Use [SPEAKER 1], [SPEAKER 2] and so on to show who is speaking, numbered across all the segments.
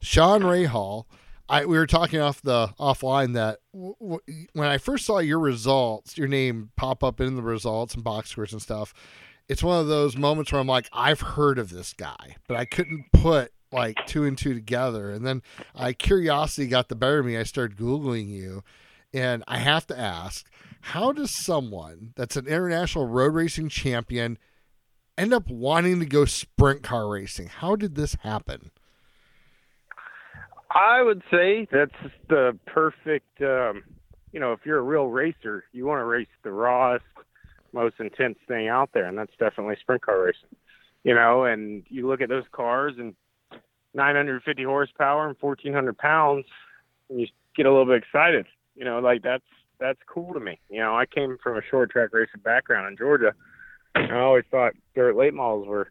[SPEAKER 1] Sean Rayhall. I we were talking off the offline that w- w- when I first saw your results, your name pop up in the results and box scores and stuff. It's one of those moments where I'm like, I've heard of this guy, but I couldn't put like two and two together. And then I curiosity got the better of me. I started googling you, and I have to ask, how does someone that's an international road racing champion end up wanting to go sprint car racing? How did this happen?
[SPEAKER 2] I would say that's the perfect. Um, you know, if you're a real racer, you want to race the rawest, most intense thing out there, and that's definitely sprint car racing. You know, and you look at those cars and 950 horsepower and 1400 pounds, and you get a little bit excited. You know, like that's that's cool to me. You know, I came from a short track racing background in Georgia. I always thought dirt late models were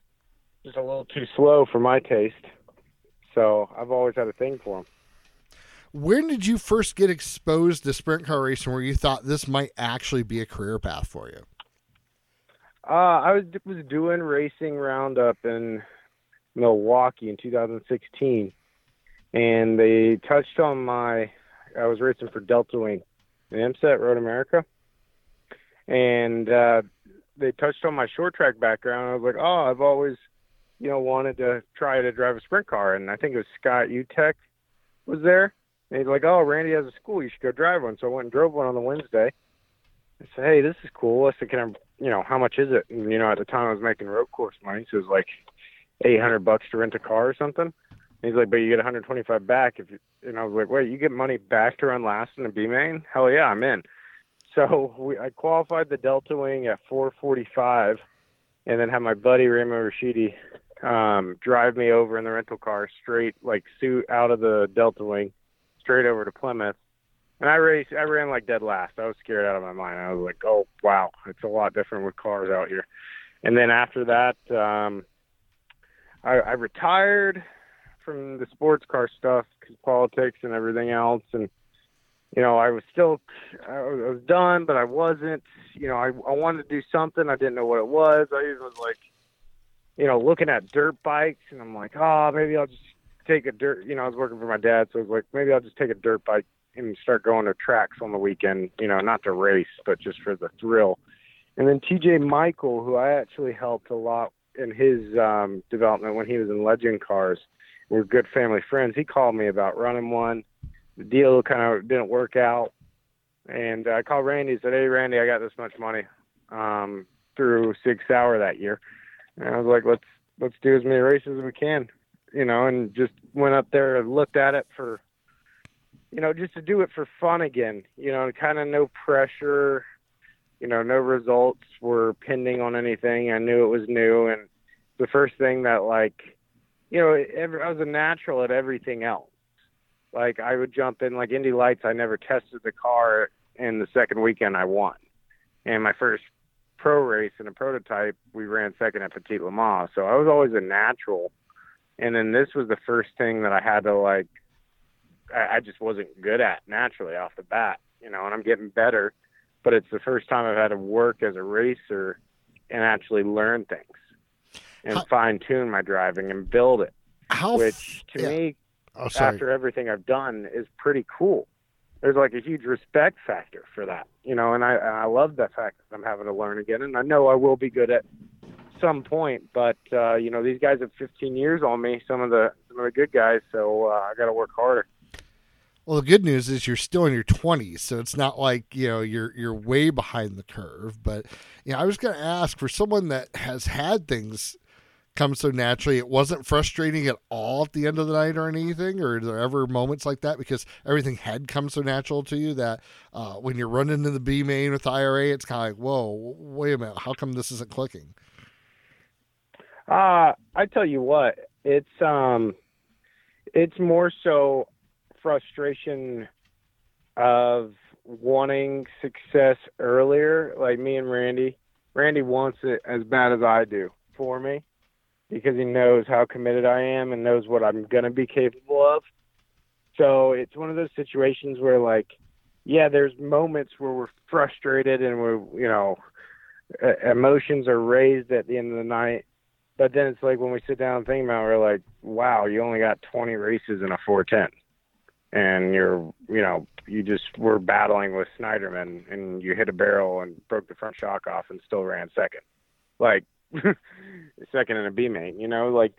[SPEAKER 2] just a little too slow for my taste. So I've always had a thing for them.
[SPEAKER 1] When did you first get exposed to sprint car racing where you thought this might actually be a career path for you?
[SPEAKER 2] Uh, I was was doing racing roundup in Milwaukee in 2016, and they touched on my. I was racing for Delta Wing, and MSET Road America, and uh, they touched on my short track background. I was like, oh, I've always, you know, wanted to try to drive a sprint car, and I think it was Scott Utecht was there. And he's like, oh, Randy has a school, you should go drive one. So I went and drove one on the Wednesday. I said, hey, this is cool. I said, can I, you know, how much is it? And you know, at the time I was making road course money, so it was like 800 bucks to rent a car or something. And he's like, but you get 125 back if you. And I was like, wait, you get money back to run last in a B main? Hell yeah, I'm in. So we, I qualified the Delta Wing at 445, and then had my buddy Raymond Rashidi um, drive me over in the rental car straight, like suit out of the Delta Wing, straight over to Plymouth. And I raced, I ran like dead last. I was scared out of my mind. I was like, oh wow, it's a lot different with cars out here. And then after that, um, I, I retired from the sports car stuff because politics and everything else, and you know, I was still, I was done, but I wasn't. You know, I I wanted to do something. I didn't know what it was. I even was like, you know, looking at dirt bikes, and I'm like, oh, maybe I'll just take a dirt. You know, I was working for my dad, so I was like, maybe I'll just take a dirt bike and start going to tracks on the weekend. You know, not to race, but just for the thrill. And then TJ Michael, who I actually helped a lot in his um, development when he was in Legend Cars, we're good family friends. He called me about running one the deal kind of didn't work out. And I called Randy and said, Hey, Randy, I got this much money um, through Sig Sauer that year. And I was like, let's, let's do as many races as we can, you know, and just went up there and looked at it for, you know, just to do it for fun again, you know, and kind of no pressure, you know, no results were pending on anything. I knew it was new. And the first thing that like, you know, every, I was a natural at everything else like I would jump in like Indy Lights. I never tested the car, and the second weekend I won. And my first pro race in a prototype, we ran second at Petit Le Mans. So I was always a natural. And then this was the first thing that I had to like. I, I just wasn't good at naturally off the bat, you know. And I'm getting better, but it's the first time I've had to work as a racer and actually learn things and fine tune my driving and build it.
[SPEAKER 1] How,
[SPEAKER 2] which to
[SPEAKER 1] yeah.
[SPEAKER 2] me
[SPEAKER 1] oh,
[SPEAKER 2] after everything I've done is pretty cool. There's like a huge respect factor for that, you know, and I I love the fact that I'm having to learn again, and I know I will be good at some point, but uh, you know these guys have 15 years on me, some of the some of the good guys, so uh, I got to work harder.
[SPEAKER 1] Well, the good news is you're still in your 20s, so it's not like you know you're you're way behind the curve. But you know, I was going to ask for someone that has had things come so naturally. It wasn't frustrating at all at the end of the night or anything, or there ever moments like that because everything had come so natural to you that uh, when you're running in the B main with IRA, it's kind of like, whoa, wait a minute, how come this isn't clicking?
[SPEAKER 2] Uh, I tell you what, it's um, it's more so frustration of wanting success earlier. Like me and Randy, Randy wants it as bad as I do for me because he knows how committed I am and knows what I'm going to be capable of. So it's one of those situations where, like, yeah, there's moments where we're frustrated and we're, you know, emotions are raised at the end of the night. But then it's like when we sit down and think about, it, we're like, wow, you only got 20 races in a 410, and you're, you know, you just were battling with Snyderman, and you hit a barrel and broke the front shock off, and still ran second, like second in a B main. You know, like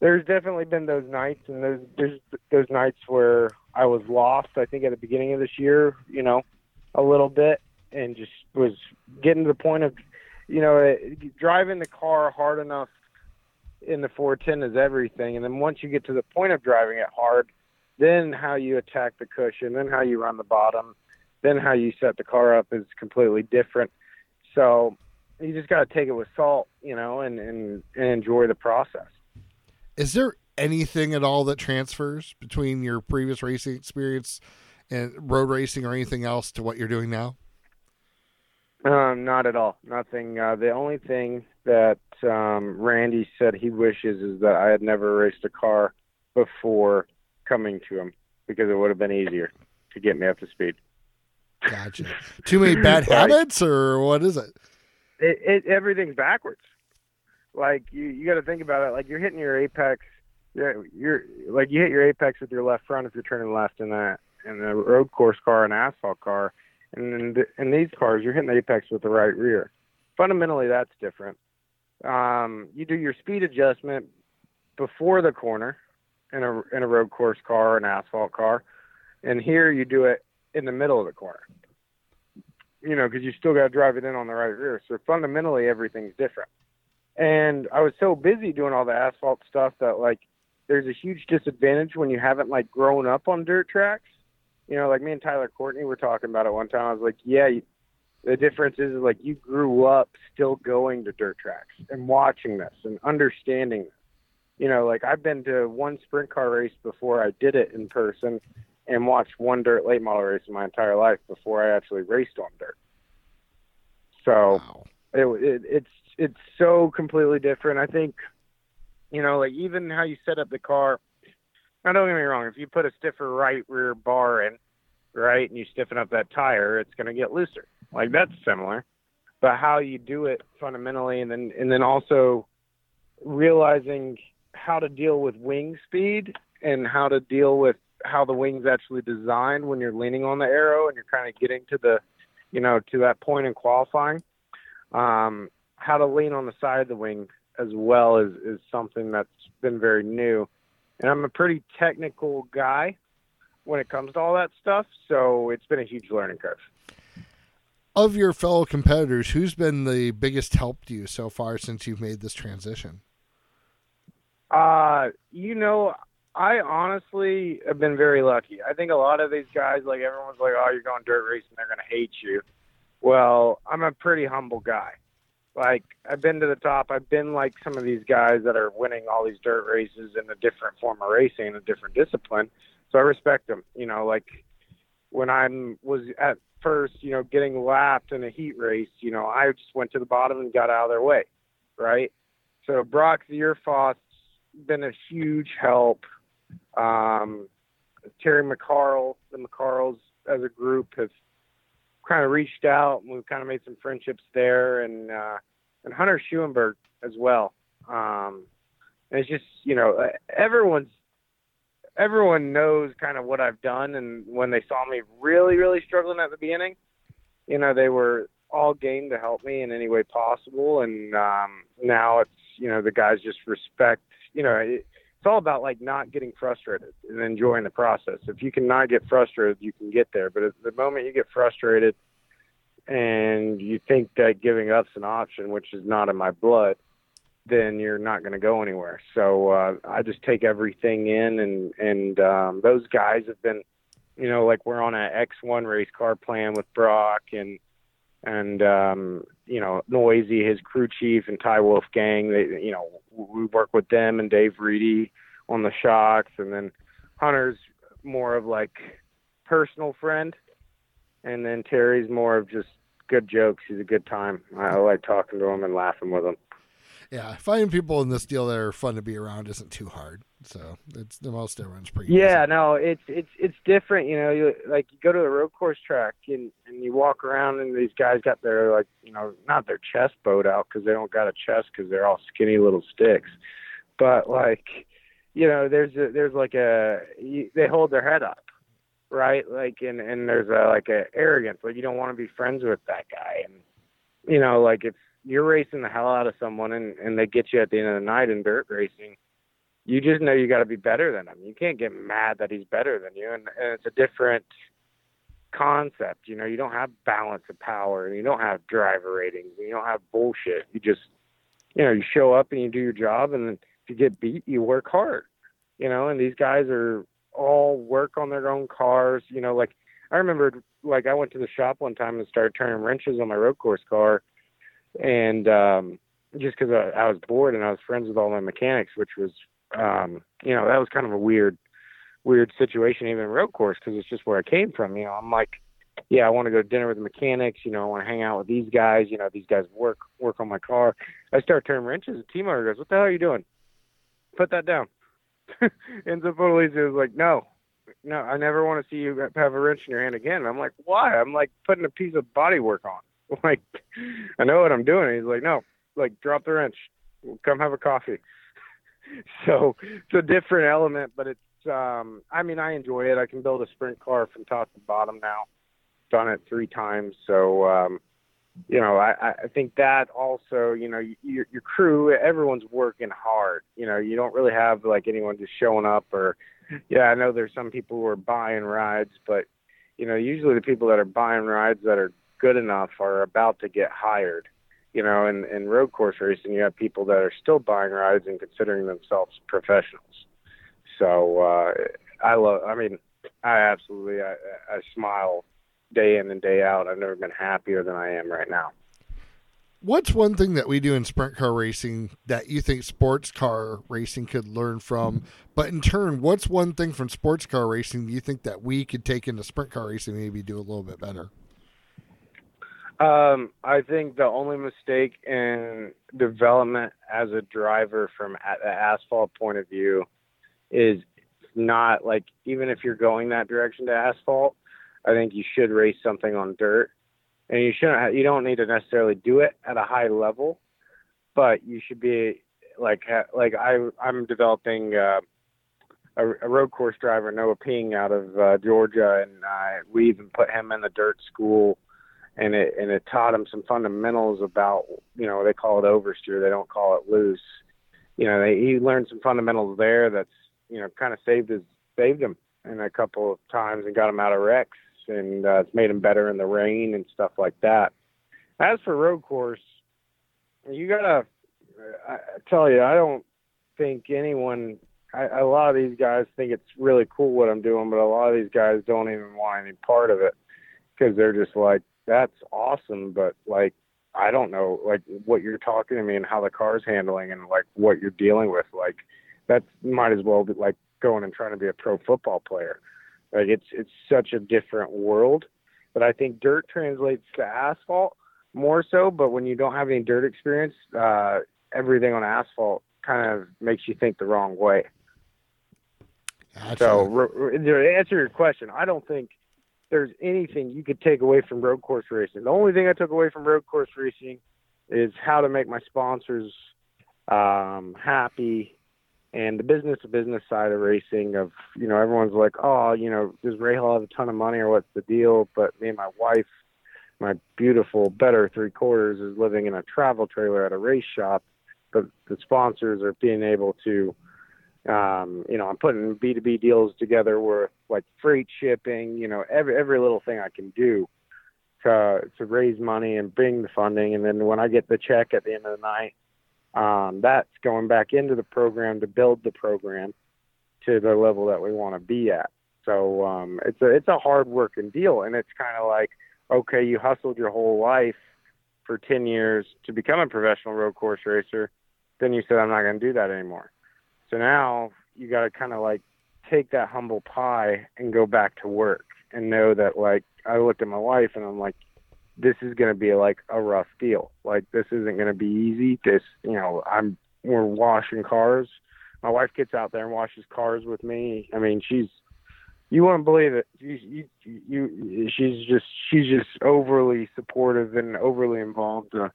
[SPEAKER 2] there's definitely been those nights, and those there's those nights where I was lost. I think at the beginning of this year, you know, a little bit, and just was getting to the point of, you know, eh, driving the car hard enough in the 410 is everything, and then once you get to the point of driving it hard, then how you attack the cushion, then how you run the bottom, then how you set the car up is completely different. So you just got to take it with salt, you know, and, and and enjoy the process.
[SPEAKER 1] Is there anything at all that transfers between your previous racing experience and road racing or anything else to what you're doing now?
[SPEAKER 2] Um, not at all. Nothing. Uh, the only thing that um, Randy said he wishes is that I had never raced a car before coming to him because it would have been easier to get me up to speed.
[SPEAKER 1] Gotcha. Too many bad habits, or what is it?
[SPEAKER 2] It, it everything's backwards. Like you, you got to think about it. Like you're hitting your apex. You're, you're like you hit your apex with your left front if you're turning left in that in a road course car, an asphalt car, and in, in these cars you're hitting the apex with the right rear. Fundamentally, that's different. Um, you do your speed adjustment before the corner in a in a road course car an asphalt car, and here you do it in the middle of the corner. You know, because you still got to drive it in on the right rear. So fundamentally, everything's different. And I was so busy doing all the asphalt stuff that like there's a huge disadvantage when you haven't like grown up on dirt tracks. You know, like me and Tyler Courtney were talking about it one time. I was like, yeah, you, the difference is like you grew up still going to dirt tracks and watching this and understanding this. You know, like I've been to one sprint car race before I did it in person and watched one dirt late model race in my entire life before I actually raced on dirt. So wow. it, it, it's it's so completely different. I think, you know, like even how you set up the car. Now, don't get me wrong. If you put a stiffer right rear bar in, right, and you stiffen up that tire, it's going to get looser. Like that's similar. But how you do it fundamentally, and then and then also realizing how to deal with wing speed and how to deal with how the wings actually designed when you're leaning on the arrow and you're kind of getting to the, you know, to that point in qualifying. Um, how to lean on the side of the wing as well is, is something that's been very new. And I'm a pretty technical guy when it comes to all that stuff, so it's been a huge learning curve.
[SPEAKER 1] Of your fellow competitors, who's been the biggest help to you so far since you've made this transition?
[SPEAKER 2] Uh, you know, I honestly have been very lucky. I think a lot of these guys, like everyone's like, "Oh, you're going dirt racing, they're going to hate you." Well, I'm a pretty humble guy. Like I've been to the top. I've been like some of these guys that are winning all these dirt races in a different form of racing, a different discipline. So I respect them. You know, like when I was at first, you know, getting lapped in a heat race, you know, I just went to the bottom and got out of their way, right? So Brock Zearfoss been a huge help. Um, Terry McCarl, the McCarls as a group have kind of reached out and we've kind of made some friendships there and uh, and Hunter Schuerenberg as well. Um, and it's just you know everyone's everyone knows kind of what I've done and when they saw me really really struggling at the beginning, you know they were all game to help me in any way possible and um, now it's you know the guys just respect you know it, it's all about like not getting frustrated and enjoying the process. If you can not get frustrated, you can get there. But at the moment you get frustrated and you think that giving up's an option, which is not in my blood, then you're not going to go anywhere. So uh, I just take everything in, and and um, those guys have been, you know, like we're on an X1 race car plan with Brock and and um, you know Noisy, his crew chief, and Ty Wolf gang. They, you know, we work with them and Dave Reedy on the shocks, and then Hunter's more of like personal friend, and then Terry's more of just good jokes. He's a good time. I like talking to him and laughing with him.
[SPEAKER 1] Yeah, finding people in this deal that are fun to be around isn't too hard. So it's the most everyone's pretty.
[SPEAKER 2] Yeah, no, it's it's it's different. You know, you like you go to the road course track and and you walk around and these guys got their like you know not their chest bowed out because they don't got a chest because they're all skinny little sticks, but like you know there's a, there's like a you, they hold their head up, right? Like and and there's a like a arrogance like you don't want to be friends with that guy and you know like if you're racing the hell out of someone and and they get you at the end of the night in dirt racing you just know you got to be better than him. You can't get mad that he's better than you, and, and it's a different concept. You know, you don't have balance of power, and you don't have driver ratings, and you don't have bullshit. You just, you know, you show up and you do your job, and if you get beat, you work hard. You know, and these guys are all work on their own cars. You know, like I remember, like I went to the shop one time and started turning wrenches on my road course car, and um, just because I, I was bored and I was friends with all my mechanics, which was um, you know, that was kind of a weird, weird situation, even road course, because it's just where I came from. You know, I'm like, yeah, I want to go to dinner with the mechanics. You know, I want to hang out with these guys. You know, these guys work work on my car. I start turning wrenches. The team owner goes, "What the hell are you doing? Put that down." and so Polizzi was like, "No, no, I never want to see you have a wrench in your hand again." And I'm like, "Why?" I'm like putting a piece of body work on. Like, I know what I'm doing. He's like, "No, like drop the wrench. Come have a coffee." so it's a different element, but it's um I mean I enjoy it. I can build a sprint car from top to bottom now. Done it three times, so um you know I I think that also you know your your crew everyone's working hard. You know you don't really have like anyone just showing up or yeah I know there's some people who are buying rides, but you know usually the people that are buying rides that are good enough are about to get hired you know, in, in road course racing, you have people that are still buying rides and considering themselves professionals. So uh, I love. I mean, I absolutely I, I smile day in and day out. I've never been happier than I am right now.
[SPEAKER 1] What's one thing that we do in sprint car racing that you think sports car racing could learn from? But in turn, what's one thing from sports car racing you think that we could take into sprint car racing, maybe do a little bit better?
[SPEAKER 2] Um, I think the only mistake in development as a driver from the asphalt point of view is not like even if you're going that direction to asphalt, I think you should race something on dirt, and you shouldn't. Have, you don't need to necessarily do it at a high level, but you should be like like I I'm developing. Uh, a, a road course driver, Noah Ping, out of uh, Georgia, and uh, we even put him in the dirt school and it and it taught him some fundamentals about you know they call it oversteer they don't call it loose. You know they, he learned some fundamentals there that's you know kind of saved his saved him in a couple of times and got him out of wrecks and uh, it's made him better in the rain and stuff like that. As for road course you gotta I, tell you I don't think anyone I, a lot of these guys think it's really cool what I'm doing, but a lot of these guys don't even want any part of it because they're just like, that's awesome, but like I don't know like what you're talking to me and how the car's handling and like what you're dealing with. Like that might as well be like going and trying to be a pro football player. Like it's it's such a different world. But I think dirt translates to asphalt more so. But when you don't have any dirt experience, uh, everything on asphalt kind of makes you think the wrong way. Gotcha. So, re- to answer your question, I don't think there's anything you could take away from road course racing. The only thing I took away from road course racing is how to make my sponsors um, happy and the business to business side of racing of you know everyone's like oh you know does Rayhall have a ton of money or what's the deal but me and my wife my beautiful better three quarters is living in a travel trailer at a race shop but the sponsors are being able to um, you know, I'm putting B2B deals together where like freight shipping, you know, every every little thing I can do to to raise money and bring the funding, and then when I get the check at the end of the night, um, that's going back into the program to build the program to the level that we want to be at. So um, it's a it's a hard working deal, and it's kind of like okay, you hustled your whole life for 10 years to become a professional road course racer, then you said I'm not going to do that anymore so now you got to kind of like take that humble pie and go back to work and know that like I looked at my wife and I'm like, this is going to be like a rough deal. Like this isn't going to be easy. This, you know, I'm we're washing cars, my wife gets out there and washes cars with me. I mean, she's you wouldn't believe it. You, you, you, she's just she's just overly supportive and overly involved, uh,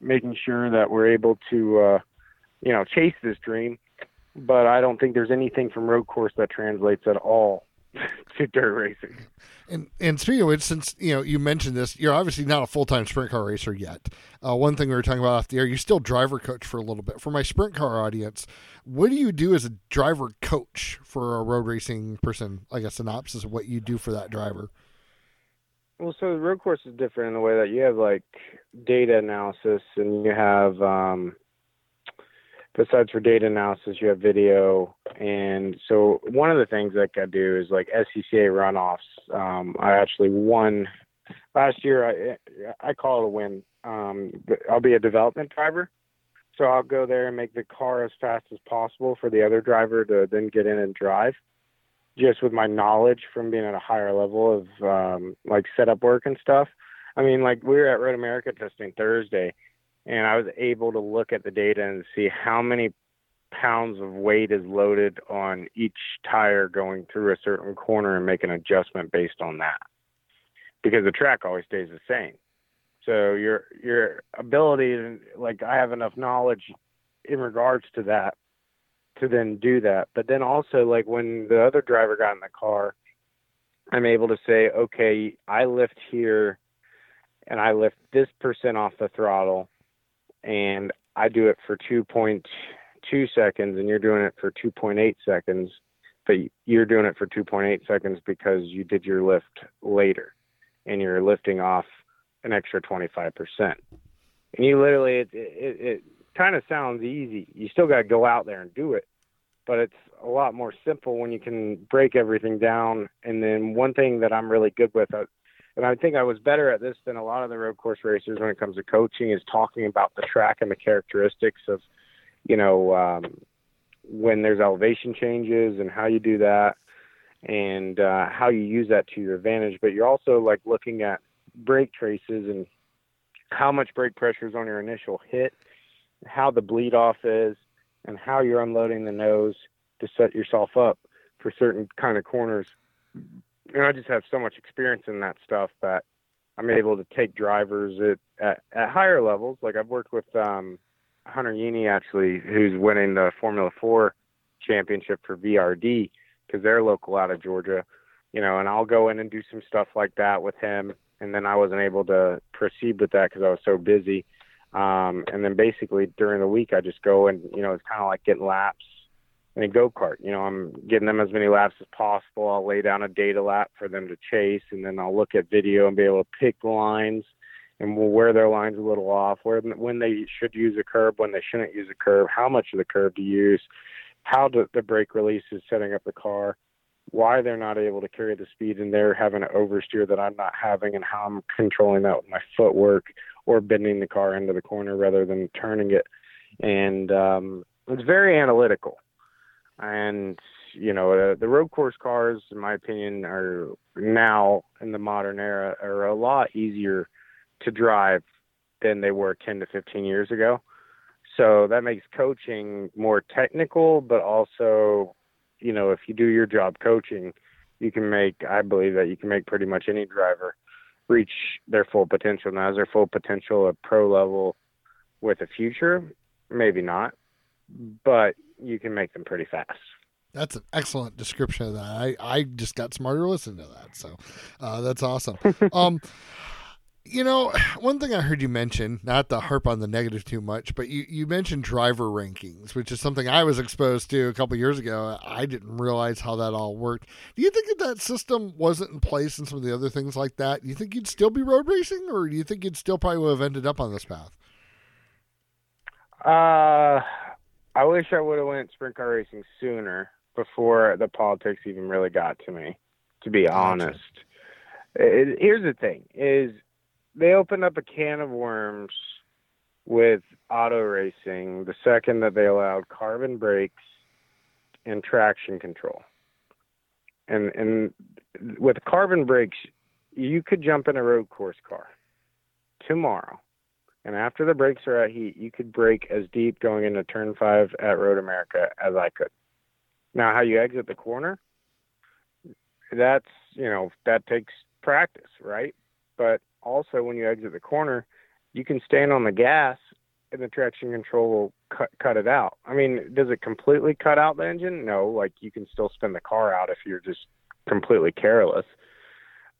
[SPEAKER 2] making sure that we're able to, uh, you know, chase this dream. But I don't think there's anything from road course that translates at all to dirt racing.
[SPEAKER 1] And and speaking of which, since you know you mentioned this, you're obviously not a full time sprint car racer yet. Uh, one thing we were talking about off the air, you still driver coach for a little bit. For my sprint car audience, what do you do as a driver coach for a road racing person? Like a synopsis of what you do for that driver.
[SPEAKER 2] Well, so the road course is different in the way that you have like data analysis and you have um, besides for data analysis, you have video. And so one of the things that I do is like SCCA runoffs. Um, I actually won last year. I I call it a win. Um, I'll be a development driver, so I'll go there and make the car as fast as possible for the other driver to then get in and drive. Just with my knowledge from being at a higher level of um, like setup work and stuff. I mean, like we were at Road America testing Thursday, and I was able to look at the data and see how many pounds of weight is loaded on each tire going through a certain corner and make an adjustment based on that. Because the track always stays the same. So your your ability and like i have enough knowledge in regards to that to then do that. But then also like when the other driver got in the car i'm able to say okay i lift here and i lift this percent off the throttle and I do it for 2.2 seconds and you're doing it for 2.8 seconds, but you're doing it for 2.8 seconds because you did your lift later and you're lifting off an extra 25%. And you literally, it, it, it kind of sounds easy. You still got to go out there and do it, but it's a lot more simple when you can break everything down. And then one thing that I'm really good with, uh, and I think I was better at this than a lot of the road course racers when it comes to coaching is talking about the track and the characteristics of, you know, um, when there's elevation changes and how you do that and uh, how you use that to your advantage. But you're also like looking at brake traces and how much brake pressure is on your initial hit, how the bleed off is, and how you're unloading the nose to set yourself up for certain kind of corners and I just have so much experience in that stuff that I'm able to take drivers at, at, at higher levels. Like I've worked with um, Hunter Yeany actually, who's winning the Formula Four championship for VRD because they're local out of Georgia, you know, and I'll go in and do some stuff like that with him. And then I wasn't able to proceed with that because I was so busy. Um, and then basically during the week, I just go and, you know, it's kind of like getting laps in a go kart. You know, I'm getting them as many laps as possible. I'll lay down a data lap for them to chase, and then I'll look at video and be able to pick lines and where their lines a little off, where when they should use a curb, when they shouldn't use a curb, how much of the curb to use, how the, the brake release is setting up the car, why they're not able to carry the speed and they're having an oversteer that I'm not having, and how I'm controlling that with my footwork or bending the car into the corner rather than turning it. And um, it's very analytical and you know uh, the road course cars in my opinion are now in the modern era are a lot easier to drive than they were 10 to 15 years ago. So that makes coaching more technical but also you know if you do your job coaching you can make i believe that you can make pretty much any driver reach their full potential. Now is their full potential at pro level with a future? Maybe not. But you can make them pretty fast.
[SPEAKER 1] That's an excellent description of that. I, I just got smarter listening to that. So uh, that's awesome. um, you know, one thing I heard you mention, not to harp on the negative too much, but you, you mentioned driver rankings, which is something I was exposed to a couple years ago. I didn't realize how that all worked. Do you think that that system wasn't in place and some of the other things like that, do you think you'd still be road racing, or do you think you'd still probably would have ended up on this path?
[SPEAKER 2] Uh, I wish I would have went sprint car racing sooner before the politics even really got to me. To be honest, it, here's the thing: is they opened up a can of worms with auto racing the second that they allowed carbon brakes and traction control. And and with carbon brakes, you could jump in a road course car tomorrow And after the brakes are at heat, you could brake as deep going into turn five at Road America as I could. Now, how you exit the corner, that's, you know, that takes practice, right? But also, when you exit the corner, you can stand on the gas and the traction control will cut cut it out. I mean, does it completely cut out the engine? No, like you can still spin the car out if you're just completely careless.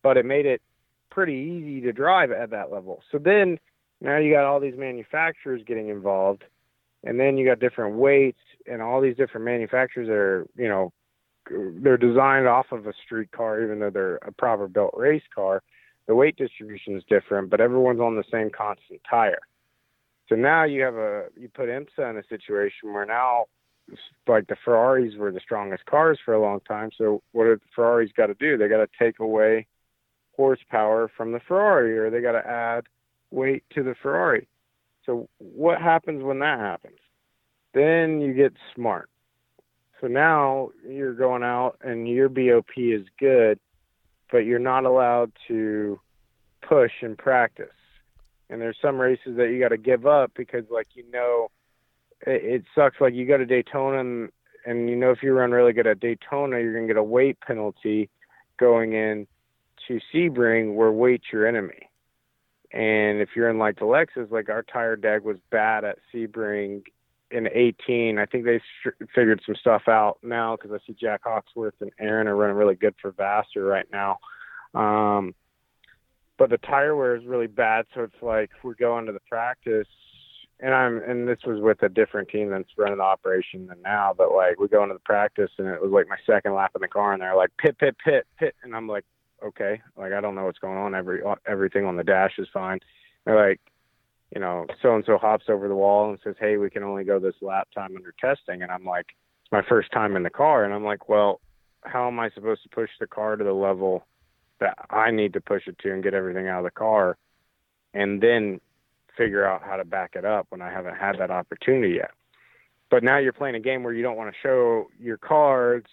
[SPEAKER 2] But it made it pretty easy to drive at that level. So then now you got all these manufacturers getting involved and then you got different weights and all these different manufacturers are, you know, they're designed off of a street car even though they're a proper built race car. The weight distribution is different, but everyone's on the same constant tire. So now you have a you put IMSA in a situation where now like the Ferraris were the strongest cars for a long time. So what do the Ferraris got to do? They got to take away horsepower from the Ferrari, or they got to add weight to the Ferrari. So what happens when that happens? Then you get smart. So now you're going out and your BOP is good, but you're not allowed to push and practice and there's some races that you got to give up because like you know it, it sucks like you go to Daytona and, and you know if you run really good at Daytona you're going to get a weight penalty going in to Sebring where weight's your enemy. And if you're in like the Lexus, like our tire deck was bad at Sebring in 18. I think they sh- figured some stuff out now because I see Jack Hawksworth and Aaron are running really good for Vasser right now. Um, but the tire wear is really bad. So it's like we're going to the practice, and I'm and this was with a different team that's running the operation than now. But like we go into the practice, and it was like my second lap in the car, and they're like pit, pit, pit, pit, and I'm like, okay, like I don't know what's going on. Every everything on the dash is fine. They're like, you know, so and so hops over the wall and says, hey, we can only go this lap time under testing, and I'm like, it's my first time in the car, and I'm like, well, how am I supposed to push the car to the level? that I need to push it to and get everything out of the car and then figure out how to back it up when I haven't had that opportunity yet. But now you're playing a game where you don't want to show your cards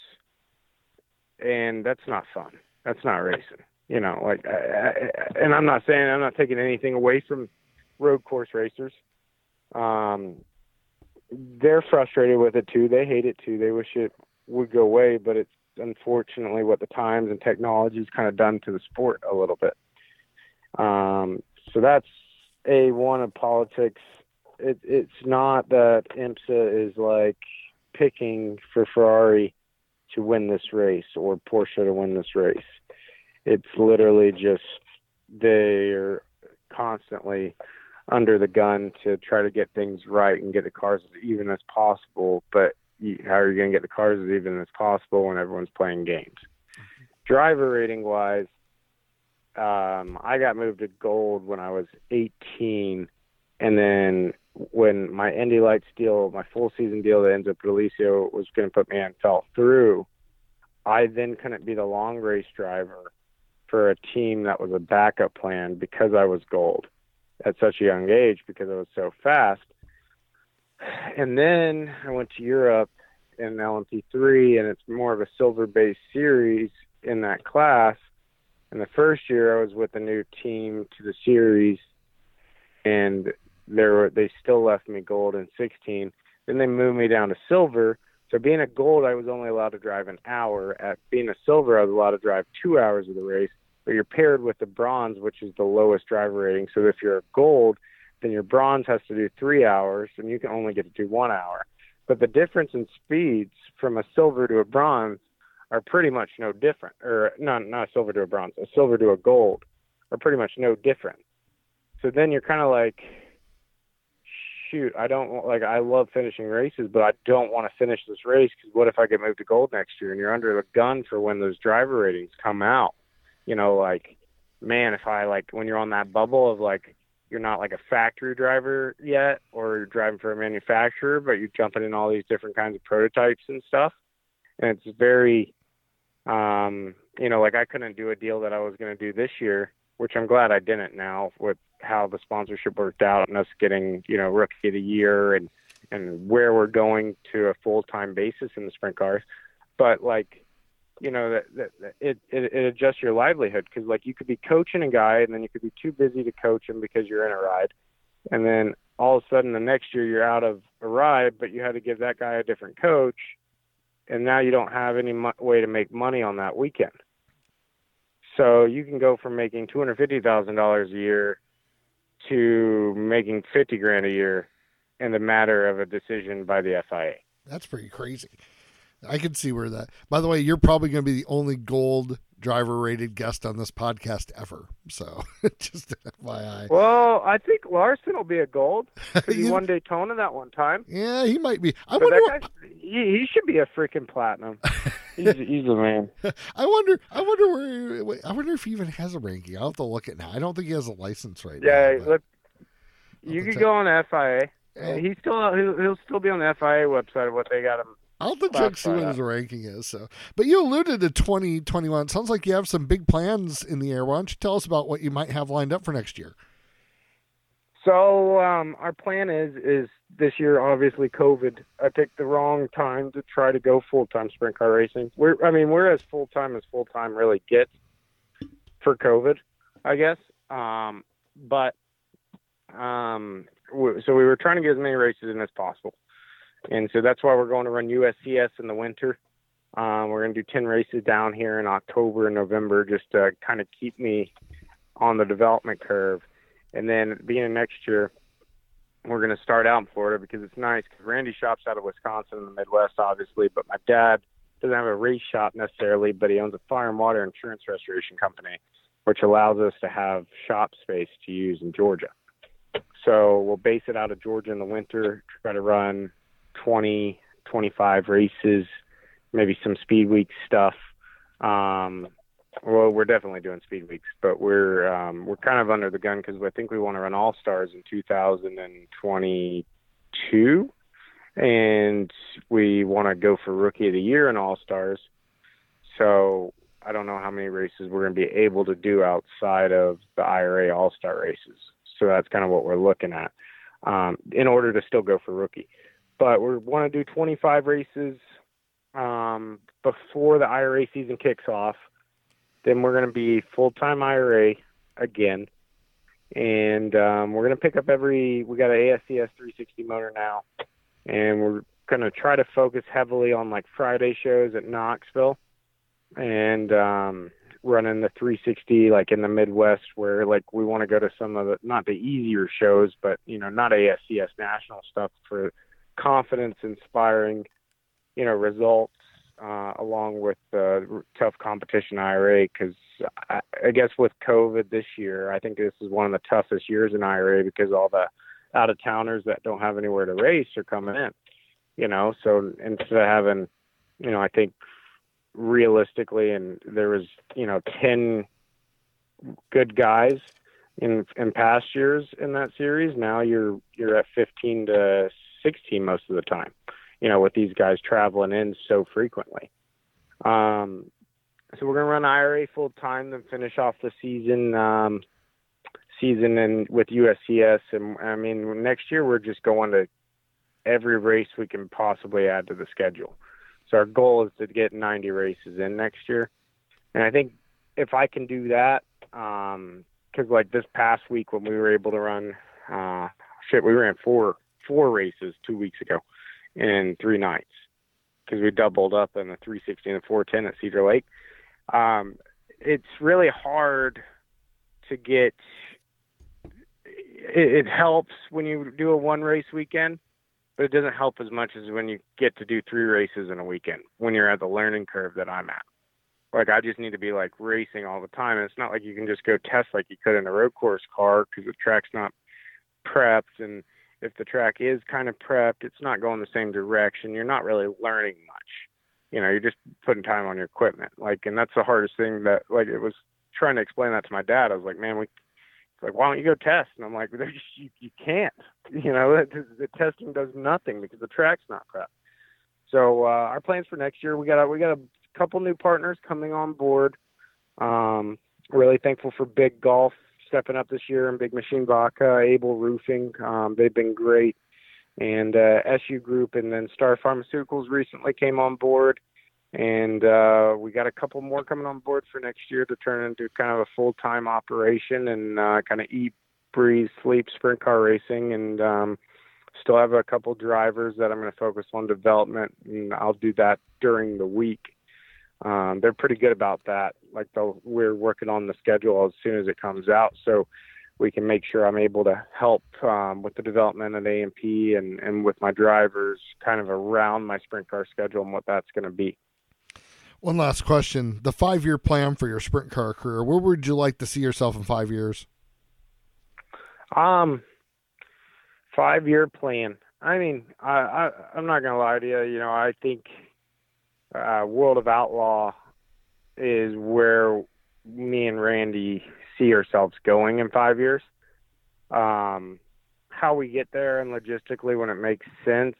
[SPEAKER 2] and that's not fun. That's not racing. You know, like I, I, and I'm not saying I'm not taking anything away from road course racers. Um they're frustrated with it too. They hate it too. They wish it would go away, but it's unfortunately what the times and technology has kind of done to the sport a little bit. Um, so that's a one of politics. It, it's not that IMSA is like picking for Ferrari to win this race or Porsche to win this race. It's literally just they are constantly under the gun to try to get things right and get the cars as even as possible. But how are you going to get the cars as even as possible when everyone's playing games? Driver rating wise, um, I got moved to gold when I was 18, and then my Indy Lights deal, my full season deal that ends up at Eliseo was going to put me in fell through. I then couldn't be the long race driver for a team that was a backup plan because I was gold at such a young age because I was so fast and then I went to Europe in LMP3, and it's more of a silver based series in that class. And the first year I was with a new team to the series, and there were, they still left me gold in 16. Then they moved me down to silver. So being a gold, I was only allowed to drive an hour. At being a silver, I was allowed to drive two hours of the race. But you're paired with the bronze, which is the lowest driver rating. So if you're a gold, then your bronze has to do three hours, and you can only get to do one hour. But the difference in speeds from a silver to a bronze are pretty much no different, or not not a silver to a bronze, a silver to a gold are pretty much no different. So then you're kind of like, shoot, I don't like I love finishing races, but I don't want to finish this race because what if I get moved to gold next year and you're under the gun for when those driver ratings come out? You know, like man, if I like when you're on that bubble of like you're not like a factory driver yet or you're driving for a manufacturer, but you're jumping in all these different kinds of prototypes and stuff. And it's very, um, you know, like I couldn't do a deal that I was going to do this year, which I'm glad I didn't now with how the sponsorship worked out and us getting, you know, rookie of the year and, and where we're going to a full time basis in the sprint cars. But like, you know that, that, it, it it adjusts your livelihood because like you could be coaching a guy and then you could be too busy to coach him because you're in a ride and then all of a sudden the next year you're out of a ride, but you had to give that guy a different coach, and now you don't have any mo- way to make money on that weekend. So you can go from making two hundred fifty thousand dollars a year to making fifty grand a year in the matter of a decision by the FIA.
[SPEAKER 1] That's pretty crazy. I can see where that. By the way, you're probably going to be the only gold driver rated guest on this podcast ever. So just FYI.
[SPEAKER 2] Well, I think Larson will be a gold he won Daytona that one time.
[SPEAKER 1] Yeah, he might be. I wonder.
[SPEAKER 2] guy, he, he should be a freaking platinum. He's, he's the man.
[SPEAKER 1] I wonder. I wonder where. I wonder if he even has a ranking. I'll have to look at now. I don't think he has a license right
[SPEAKER 2] Yeah,
[SPEAKER 1] now.
[SPEAKER 2] look, you could go on FIA.
[SPEAKER 1] Oh,
[SPEAKER 2] He's still he'll, he'll still be on the FIA website of what they got him.
[SPEAKER 1] I'll have to check see what his ranking is. So, but you alluded to 2021. Sounds like you have some big plans in the air. Why don't you tell us about what you might have lined up for next year?
[SPEAKER 2] So um, our plan is is this year obviously COVID. I picked the wrong time to try to go full time sprint car racing. We're I mean we're as full time as full time really gets for COVID, I guess. Um, but um, w- so we were trying to get as many races in as possible, and so that's why we're going to run USCS in the winter. Um, we're going to do ten races down here in October and November just to kind of keep me on the development curve. And then at the beginning next year, we're going to start out in Florida because it's nice. Because Randy shops out of Wisconsin in the Midwest, obviously, but my dad doesn't have a race shop necessarily, but he owns a fire and water insurance restoration company, which allows us to have shop space to use in Georgia. So we'll base it out of Georgia in the winter, try to run 20, 25 races, maybe some speed week stuff. Um, well, we're definitely doing speed weeks, but we're um, we're kind of under the gun because I think we want to run all stars in 2022, and we want to go for rookie of the year in all stars. So I don't know how many races we're going to be able to do outside of the IRA All Star races. So that's kind of what we're looking at um, in order to still go for rookie. But we want to do 25 races um, before the IRA season kicks off. Then we're going to be full time IRA again. And um, we're going to pick up every, we got an ASCS 360 motor now. And we're going to try to focus heavily on like Friday shows at Knoxville and um, running the 360 like in the Midwest where like we want to go to some of the, not the easier shows, but, you know, not ASCS national stuff for confidence inspiring, you know, results uh, along with the tough competition IRA because I, I guess with COVID this year, I think this is one of the toughest years in IRA because all the out of towners that don't have anywhere to race are coming in. You know, so instead of having, you know, I think realistically, and there was, you know, ten good guys in in past years in that series. Now you're you're at fifteen to sixteen most of the time you know, with these guys traveling in so frequently. Um, so we're gonna run IRA full time, then finish off the season um, season and with USCS. And I mean, next year we're just going to every race we can possibly add to the schedule. So our goal is to get 90 races in next year, and I think if I can do that, because like this past week when we were able to run, uh, shit, we ran four four races two weeks ago in three nights because we doubled up in the 360 and the 410 at Cedar Lake. Um, it's really hard to get. It, it helps when you do a one race weekend, but it doesn't help as much as when you get to do three races in a weekend when you're at the learning curve that I'm at. Like I just need to be like racing all the time. And it's not like you can just go test like you could in a road course car because the track's not prepped and if the track is kind of prepped, it's not going the same direction. You're not really learning much. You know, you're just putting time on your equipment. Like, and that's the hardest thing that, like, it was trying to explain that to my dad. I was like, man, we, like, why don't you go test? And I'm like, you, you can't. You know, the, the testing does nothing because the track's not prepped. So uh, our plans for next year, we got a, we got a couple new partners coming on board. Um, really thankful for Big Golf stepping up this year and Big Machine Vodka, Able Roofing. Um, they've been great. And uh, SU Group and then Star Pharmaceuticals recently came on board. And uh, we got a couple more coming on board for next year to turn into kind of a full time operation and uh, kind of eat breathe, sleep sprint car racing, and um, still have a couple drivers that I'm going to focus on development, and I'll do that during the week. Um, they're pretty good about that. Like we're working on the schedule as soon as it comes out, so we can make sure I'm able to help um, with the development of AMP and and with my drivers, kind of around my sprint car schedule and what that's going to be.
[SPEAKER 1] One last question: the five-year plan for your sprint car career. Where would you like to see yourself in five years?
[SPEAKER 2] Um, five-year plan. I mean, I, I I'm not gonna lie to you. You know, I think uh, World of Outlaw is where me and Randy see ourselves going in five years. Um, how we get there and logistically when it makes sense,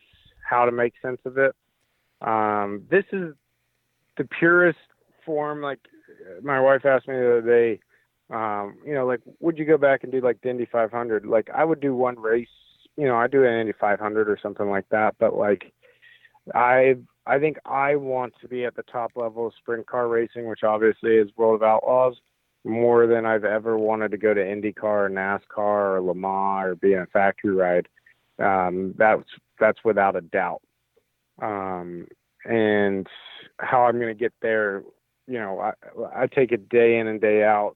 [SPEAKER 2] how to make sense of it. Um, this is the purest form. Like my wife asked me the other day, um, you know, like, would you go back and do like the Indy 500? Like, I would do one race, you know, I do an Indy 500 or something like that. But like, I I think I want to be at the top level of sprint car racing, which obviously is World of Outlaws, more than I've ever wanted to go to IndyCar or NASCAR or Le Mans or be in a factory ride. Um, that's that's without a doubt. Um, and how I'm going to get there, you know, I, I take it day in and day out,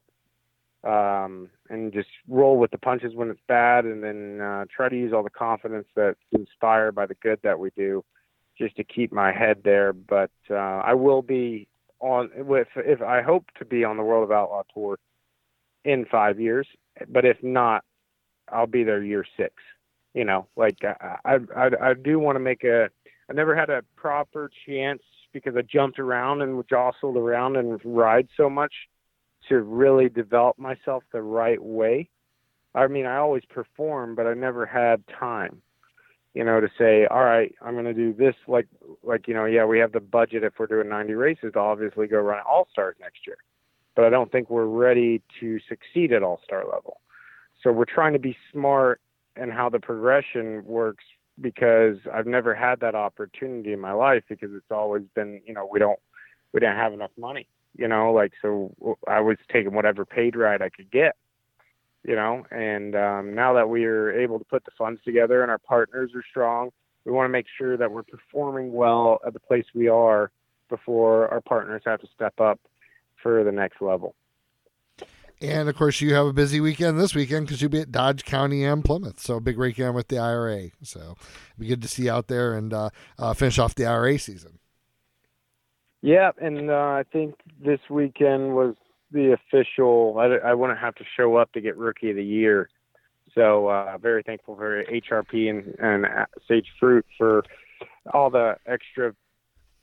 [SPEAKER 2] um, and just roll with the punches when it's bad, and then uh, try to use all the confidence that's inspired by the good that we do, just to keep my head there. But uh, I will be on with if I hope to be on the World of Outlaw tour in five years, but if not, I'll be there year six. You know, like I I, I do want to make a. I never had a proper chance because I jumped around and jostled around and ride so much to really develop myself the right way. I mean, I always perform, but I never had time, you know, to say, all right, I'm going to do this. Like, like, you know, yeah, we have the budget if we're doing 90 races to obviously go run all stars next year, but I don't think we're ready to succeed at all star level. So we're trying to be smart and how the progression works because I've never had that opportunity in my life because it's always been, you know, we don't, we didn't have enough money, you know, like, so I was taking whatever paid ride I could get, you know, and um, now that we are able to put the funds together and our partners are strong, we want to make sure that we're performing well at the place we are before our partners have to step up for the next level.
[SPEAKER 1] And of course, you have a busy weekend this weekend because you'll be at Dodge County and Plymouth. So, big weekend with the IRA. So, it'll be good to see you out there and uh, uh, finish off the IRA season.
[SPEAKER 2] Yeah, and uh, I think this weekend was the official. I, I wouldn't have to show up to get Rookie of the Year. So, uh, very thankful for HRP and, and Sage Fruit for all the extra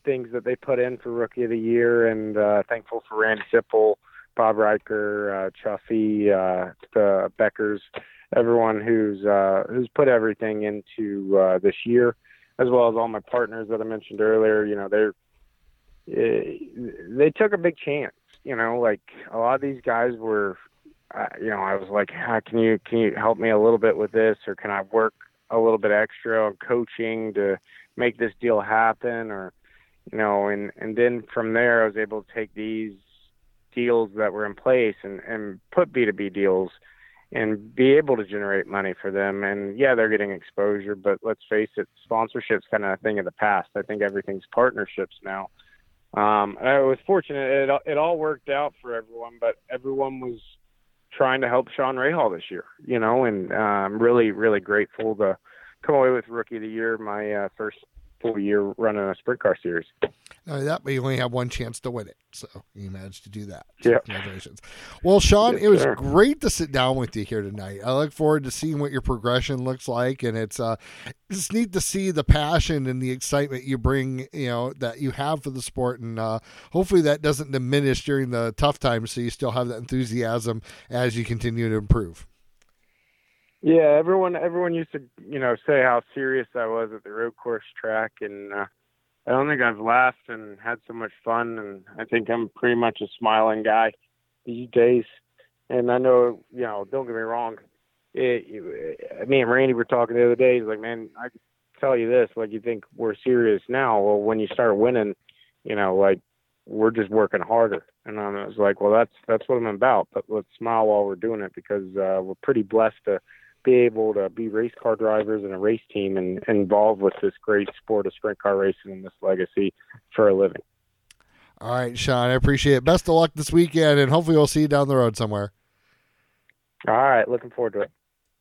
[SPEAKER 2] things that they put in for Rookie of the Year, and uh, thankful for Randy Sipple Bob Riker, uh, Chuffy, uh, the Beckers, everyone who's uh, who's put everything into uh, this year, as well as all my partners that I mentioned earlier. You know, they're eh, they took a big chance. You know, like a lot of these guys were. Uh, you know, I was like, ah, "Can you can you help me a little bit with this, or can I work a little bit extra on coaching to make this deal happen?" Or, you know, and and then from there, I was able to take these deals that were in place and, and put B2B deals and be able to generate money for them. And yeah, they're getting exposure, but let's face it, sponsorship's kind of a thing of the past. I think everything's partnerships now. Um, I was fortunate; it it all worked out for everyone, but everyone was trying to help Sean Rayhall this year, you know, and I'm really, really grateful to come away with Rookie of the Year, my uh, first full year running a sprint car series.
[SPEAKER 1] Not that, but you only have one chance to win it. So you managed to do that.
[SPEAKER 2] So yeah.
[SPEAKER 1] Congratulations. Well, Sean, yes, it was sir. great to sit down with you here tonight. I look forward to seeing what your progression looks like. And it's, uh, it's neat to see the passion and the excitement you bring, you know, that you have for the sport. And uh, hopefully that doesn't diminish during the tough times. So you still have that enthusiasm as you continue to improve.
[SPEAKER 2] Yeah, everyone everyone used to you know say how serious I was at the road course track, and uh, I don't think I've laughed and had so much fun, and I think I'm pretty much a smiling guy these days. And I know you know, don't get me wrong. It, it, me and Randy were talking the other day. He's like, man, I tell you this. Like, you think we're serious now? Well, when you start winning, you know, like we're just working harder. And I was like, well, that's that's what I'm about. But let's smile while we're doing it because uh, we're pretty blessed to be able to be race car drivers and a race team and, and involved with this great sport of sprint car racing and this legacy for a living.
[SPEAKER 1] All right, Sean, I appreciate it. Best of luck this weekend, and hopefully we'll see you down the road somewhere.
[SPEAKER 2] All right, looking forward to it.